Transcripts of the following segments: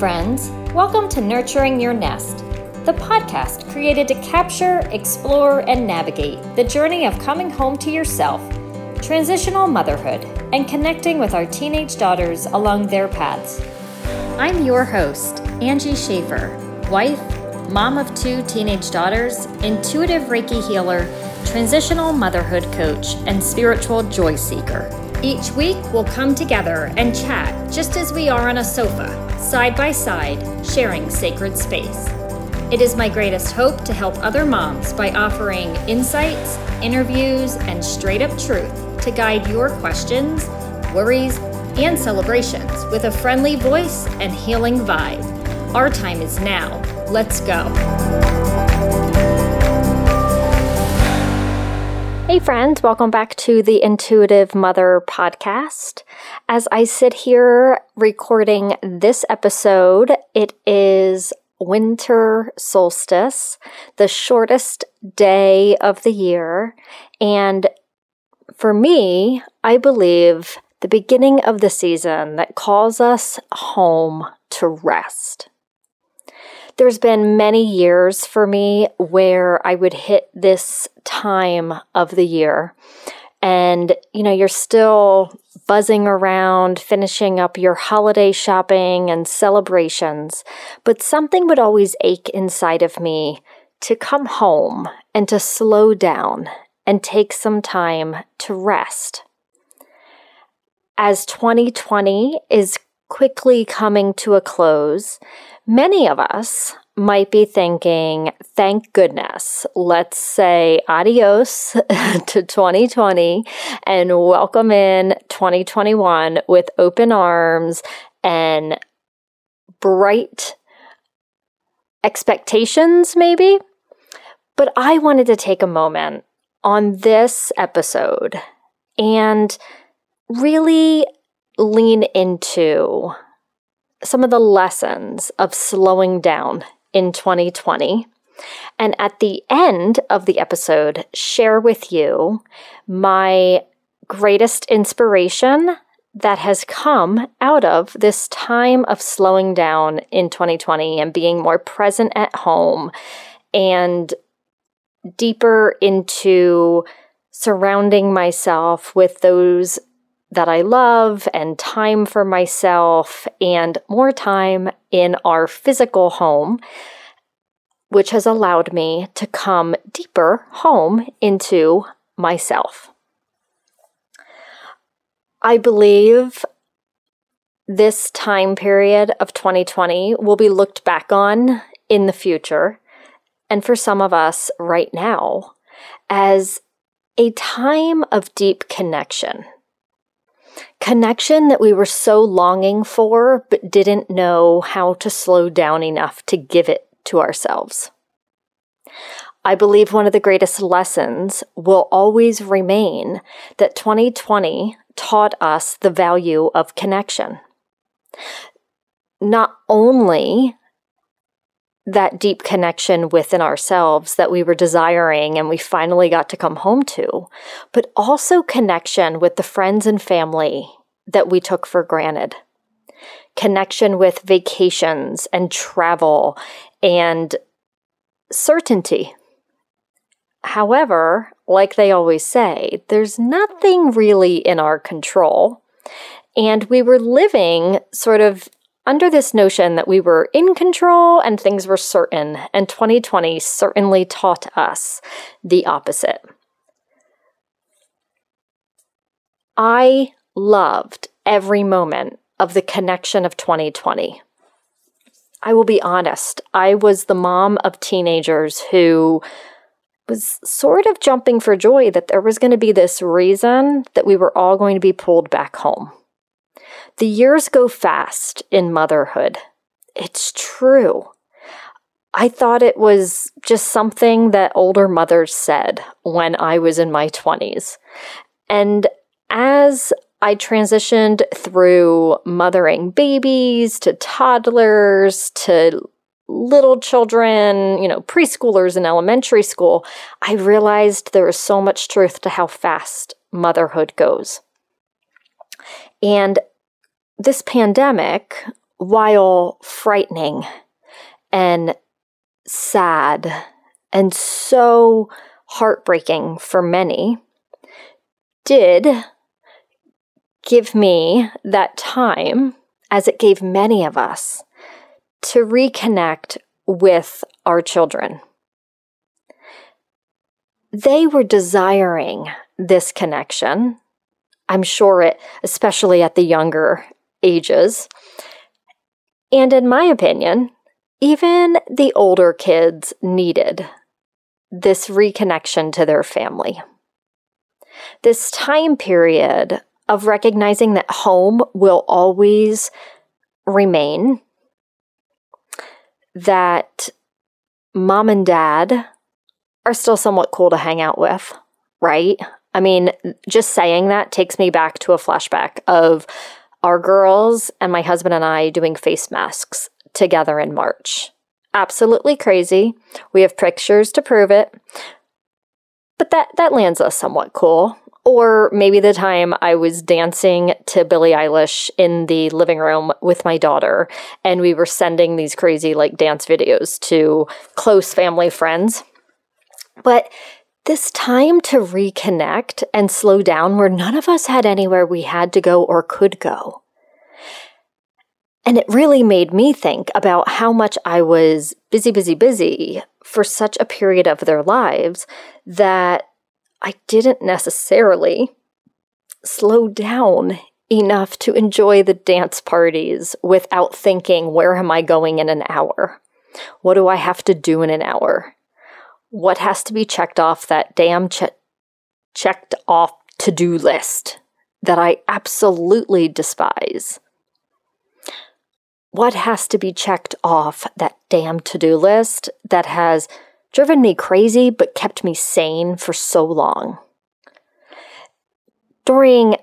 friends. Welcome to Nurturing Your Nest, the podcast created to capture, explore, and navigate the journey of coming home to yourself, transitional motherhood, and connecting with our teenage daughters along their paths. I'm your host, Angie Schaffer, wife, mom of two teenage daughters, intuitive Reiki healer, transitional motherhood coach, and spiritual joy seeker. Each week, we'll come together and chat just as we are on a sofa side by side, sharing sacred space. It is my greatest hope to help other moms by offering insights, interviews, and straight up truth to guide your questions, worries, and celebrations with a friendly voice and healing vibe. Our time is now. Let's go. Hey, friends, welcome back to the Intuitive Mother podcast. As I sit here recording this episode, it is winter solstice, the shortest day of the year. And for me, I believe the beginning of the season that calls us home to rest there's been many years for me where I would hit this time of the year. And you know you're still buzzing around finishing up your holiday shopping and celebrations but something would always ache inside of me to come home and to slow down and take some time to rest. As 2020 is quickly coming to a close Many of us might be thinking, thank goodness, let's say adios to 2020 and welcome in 2021 with open arms and bright expectations, maybe. But I wanted to take a moment on this episode and really lean into some of the lessons of slowing down in 2020. And at the end of the episode, share with you my greatest inspiration that has come out of this time of slowing down in 2020 and being more present at home and deeper into surrounding myself with those that I love and time for myself and more time in our physical home, which has allowed me to come deeper home into myself. I believe this time period of 2020 will be looked back on in the future, and for some of us right now, as a time of deep connection connection that we were so longing for, but didn't know how to slow down enough to give it to ourselves. I believe one of the greatest lessons will always remain that 2020 taught us the value of connection. Not only that deep connection within ourselves that we were desiring and we finally got to come home to, but also connection with the friends and family that we took for granted. Connection with vacations and travel and certainty. However, like they always say, there's nothing really in our control. And we were living sort of under this notion that we were in control and things were certain, and 2020 certainly taught us the opposite. I loved every moment of the connection of 2020. I will be honest, I was the mom of teenagers who was sort of jumping for joy that there was going to be this reason that we were all going to be pulled back home. The years go fast in motherhood. It's true. I thought it was just something that older mothers said when I was in my 20s. And as I transitioned through mothering babies to toddlers to little children, you know, preschoolers in elementary school, I realized there is so much truth to how fast motherhood goes. And this pandemic while frightening and sad and so heartbreaking for many, did give me that time, as it gave many of us, to reconnect with our children. They were desiring this connection. I'm sure it, especially at the younger ages. And in my opinion, even the older kids needed this reconnection to their family. This time period of recognizing that home will always remain, that mom and dad are still somewhat cool to hang out with, right? I mean, just saying that takes me back to a flashback of our girls and my husband and I doing face masks together in March. Absolutely crazy. We have pictures to prove it. But that that lands us somewhat cool. Or maybe the time I was dancing to Billie Eilish in the living room with my daughter, and we were sending these crazy like dance videos to close family friends. But this time to reconnect and slow down where none of us had anywhere we had to go or could go. And it really made me think about how much I was busy, busy, busy for such a period of their lives that I didn't necessarily slow down enough to enjoy the dance parties without thinking, where am I going in an hour? What do I have to do in an hour? What has to be checked off that damn che- checked off to do list that I absolutely despise? What has to be checked off that damn to do list that has driven me crazy but kept me sane for so long. During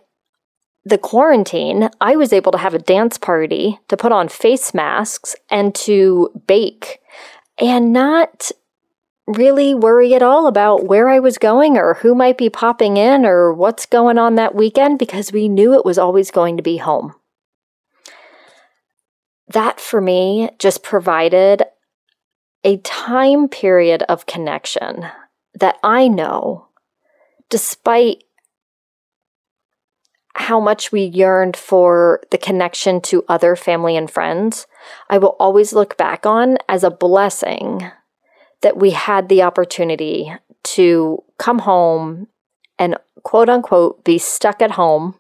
the quarantine, I was able to have a dance party, to put on face masks, and to bake, and not really worry at all about where I was going or who might be popping in or what's going on that weekend because we knew it was always going to be home. That for me just provided a time period of connection that I know, despite how much we yearned for the connection to other family and friends, I will always look back on as a blessing that we had the opportunity to come home and quote unquote be stuck at home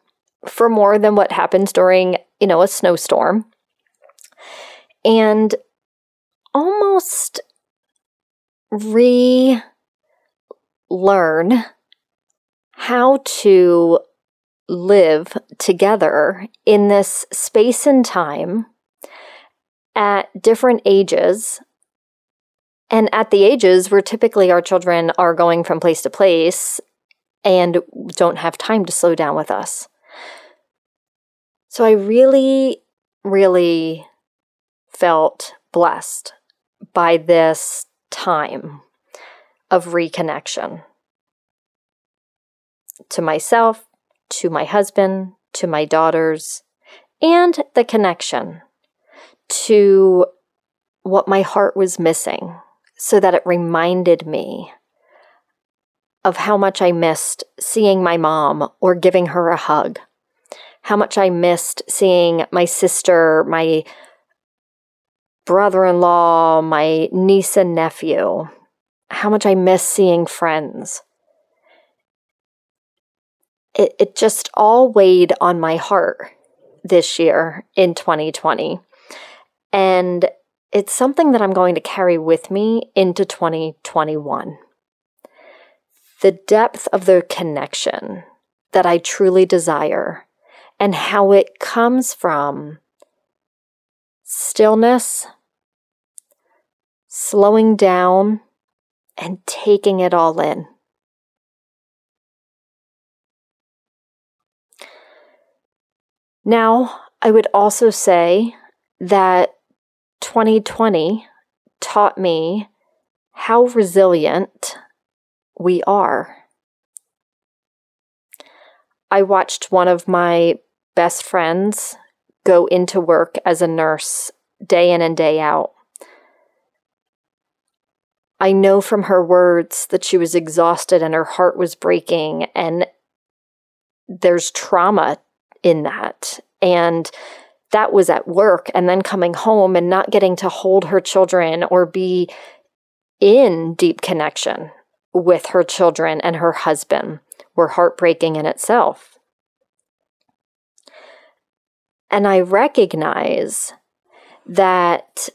for more than what happens during, you know, a snowstorm. And almost relearn how to live together in this space and time at different ages. And at the ages where typically our children are going from place to place and don't have time to slow down with us. So I really, really felt blessed by this time of reconnection to myself, to my husband, to my daughters, and the connection to what my heart was missing so that it reminded me of how much I missed seeing my mom or giving her a hug, how much I missed seeing my sister, my brother in law, my niece and nephew, how much I miss seeing friends. It, it just all weighed on my heart this year in 2020. And it's something that I'm going to carry with me into 2021. The depth of the connection that I truly desire and how it comes from stillness slowing down and taking it all in. Now, I would also say that 2020 taught me how resilient we are. I watched one of my best friends go into work as a nurse day in and day out. I know from her words that she was exhausted and her heart was breaking, and there's trauma in that. And that was at work, and then coming home and not getting to hold her children or be in deep connection with her children and her husband were heartbreaking in itself. And I recognize that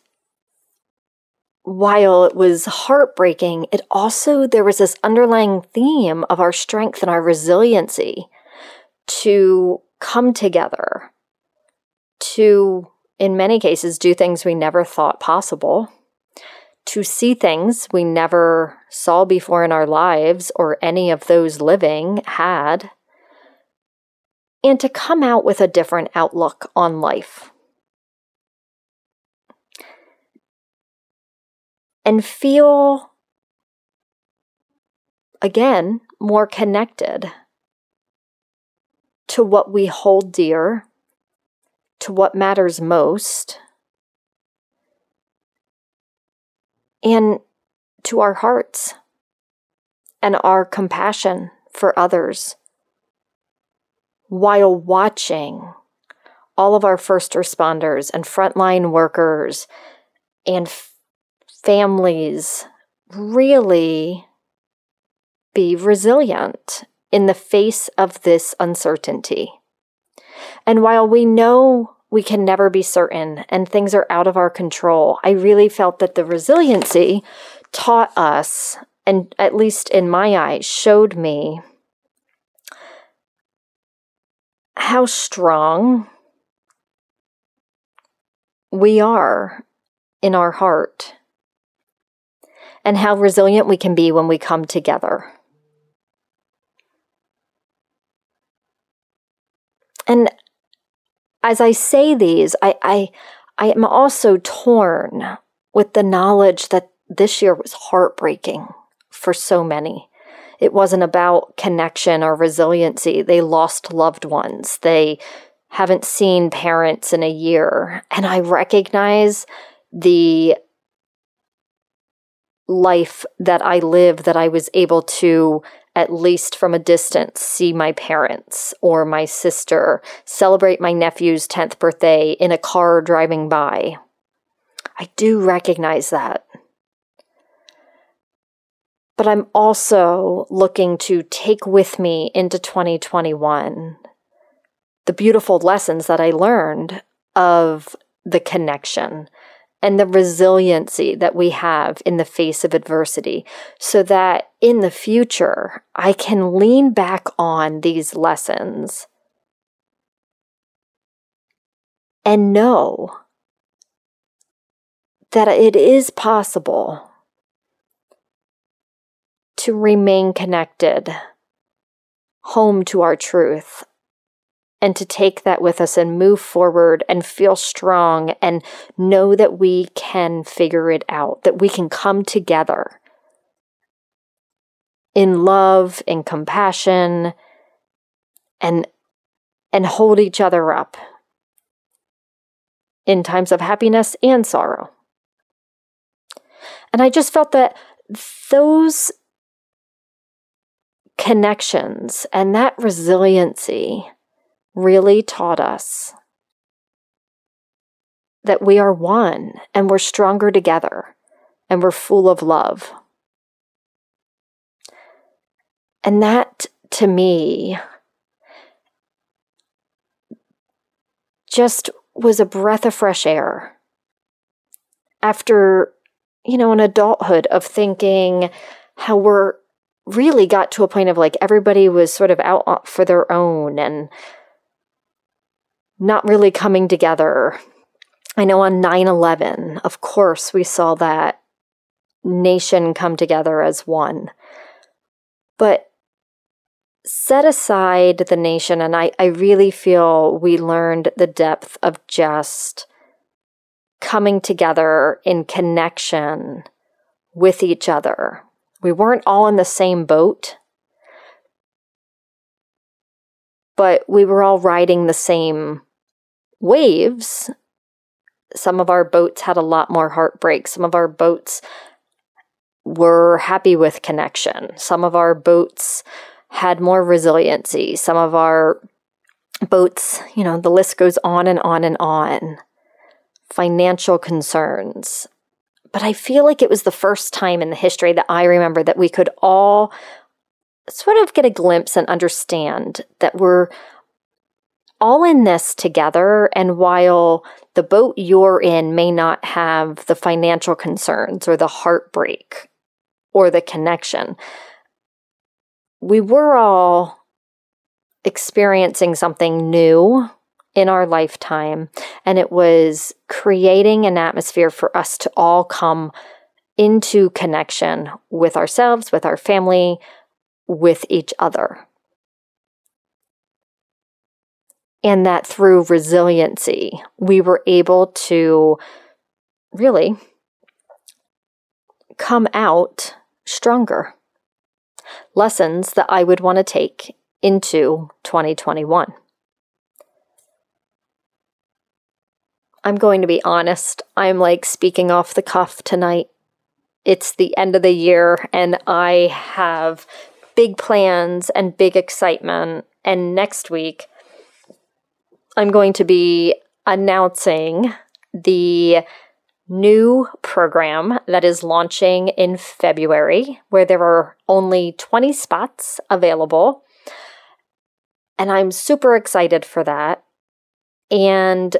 while it was heartbreaking, it also, there was this underlying theme of our strength and our resiliency to come together, to, in many cases, do things we never thought possible, to see things we never saw before in our lives or any of those living had, and to come out with a different outlook on life. and feel, again, more connected to what we hold dear, to what matters most, and to our hearts. And our compassion for others. While watching all of our first responders and frontline workers and families really be resilient in the face of this uncertainty. And while we know we can never be certain and things are out of our control, I really felt that the resiliency taught us, and at least in my eyes, showed me how strong we are in our heart and how resilient we can be when we come together. And as I say these, I, I, I am also torn with the knowledge that this year was heartbreaking for so many. It wasn't about connection or resiliency. They lost loved ones. They haven't seen parents in a year. And I recognize the life that I live that I was able to, at least from a distance, see my parents or my sister, celebrate my nephew's 10th birthday in a car driving by. I do recognize that. But I'm also looking to take with me into 2021 the beautiful lessons that I learned of the connection and the resiliency that we have in the face of adversity so that in the future I can lean back on these lessons and know that it is possible to remain connected home to our truth and to take that with us and move forward and feel strong and know that we can figure it out, that we can come together in love and compassion and and hold each other up in times of happiness and sorrow. And I just felt that those connections and that resiliency really taught us that we are one and we're stronger together and we're full of love. And that to me just was a breath of fresh air after, you know, an adulthood of thinking how we're really got to a point of like everybody was sort of out uh, for their own and not really coming together. I know on 9 11, of course, we saw that nation come together as one. But set aside the nation, and I, I really feel we learned the depth of just coming together in connection with each other. We weren't all in the same boat, but we were all riding the same waves, some of our boats had a lot more heartbreak. Some of our boats were happy with connection. Some of our boats had more resiliency. Some of our boats, you know, the list goes on and on and on. Financial concerns. But I feel like it was the first time in the history that I remember that we could all sort of get a glimpse and understand that we're all in this together. And while the boat you're in may not have the financial concerns or the heartbreak or the connection, we were all experiencing something new in our lifetime. And it was creating an atmosphere for us to all come into connection with ourselves, with our family, with each other. And that through resiliency, we were able to really come out stronger. Lessons that I would want to take into 2021. I'm going to be honest, I'm like speaking off the cuff tonight. It's the end of the year, and I have big plans and big excitement. And next week, I'm going to be announcing the new program that is launching in February, where there are only 20 spots available. And I'm super excited for that. And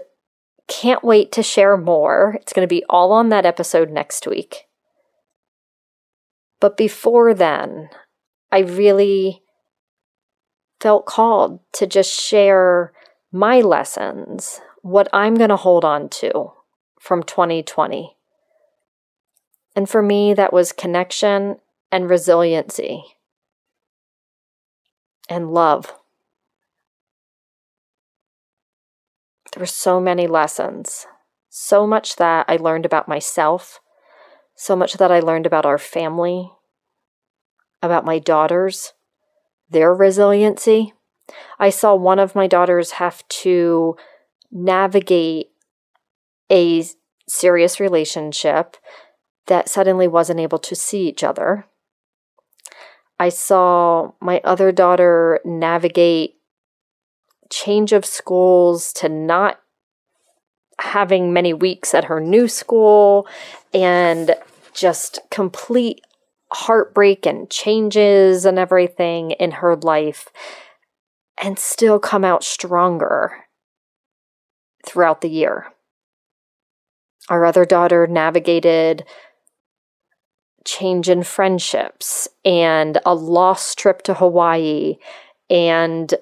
can't wait to share more. It's going to be all on that episode next week. But before then, I really felt called to just share my lessons, what I'm going to hold on to from 2020. And for me, that was connection and resiliency and love. There were so many lessons, so much that I learned about myself, so much that I learned about our family, about my daughters, their resiliency. I saw one of my daughters have to navigate a serious relationship that suddenly wasn't able to see each other. I saw my other daughter navigate change of schools to not having many weeks at her new school and just complete heartbreak and changes and everything in her life and still come out stronger throughout the year. Our other daughter navigated change in friendships and a lost trip to Hawaii and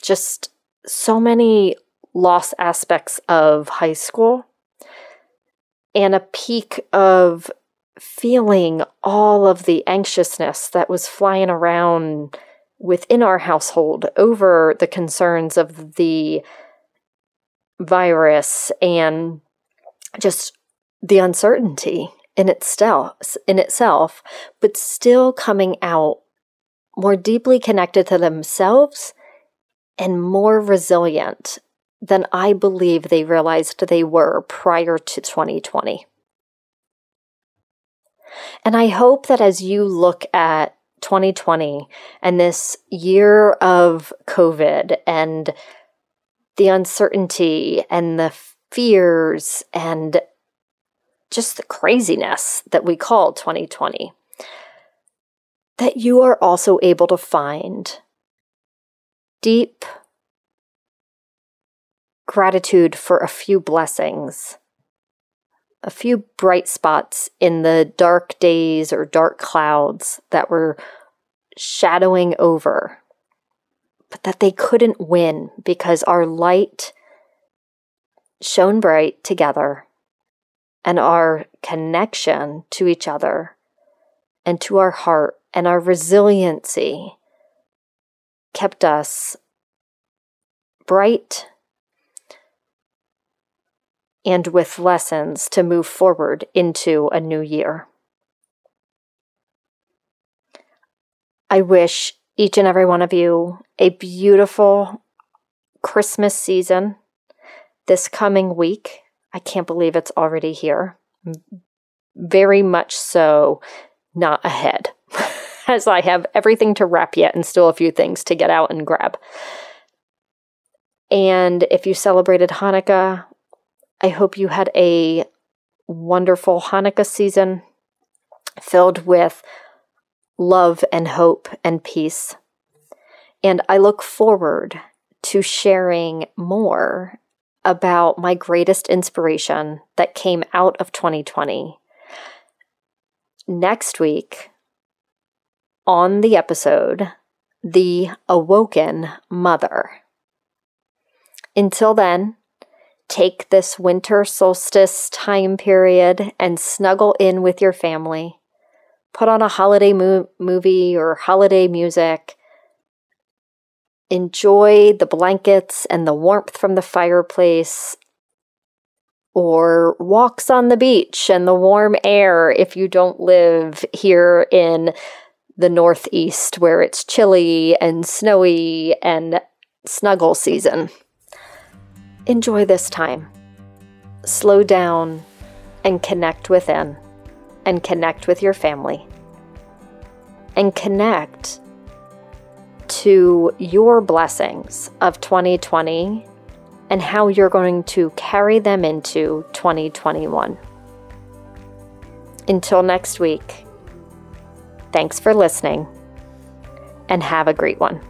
just so many lost aspects of high school and a peak of feeling all of the anxiousness that was flying around within our household over the concerns of the virus and just the uncertainty in itself in itself but still coming out more deeply connected to themselves and more resilient than I believe they realized they were prior to 2020. And I hope that as you look at 2020 and this year of COVID and the uncertainty and the fears and just the craziness that we call 2020, that you are also able to find deep gratitude for a few blessings, a few bright spots in the dark days or dark clouds that were shadowing over, but that they couldn't win because our light shone bright together and our connection to each other and to our heart and our resiliency kept us bright and with lessons to move forward into a new year. I wish each and every one of you a beautiful Christmas season this coming week, I can't believe it's already here. Very much so not ahead, as I have everything to wrap yet and still a few things to get out and grab. And if you celebrated Hanukkah, I hope you had a wonderful Hanukkah season filled with love and hope and peace. And I look forward to sharing more about my greatest inspiration that came out of 2020 next week on the episode The Awoken Mother. Until then, take this winter solstice time period and snuggle in with your family. Put on a holiday mo- movie or holiday music. Enjoy the blankets and the warmth from the fireplace, or walks on the beach and the warm air if you don't live here in the Northeast where it's chilly and snowy and snuggle season enjoy this time. Slow down and connect within, and connect with your family, and connect to your blessings of 2020 and how you're going to carry them into 2021. Until next week, thanks for listening and have a great one.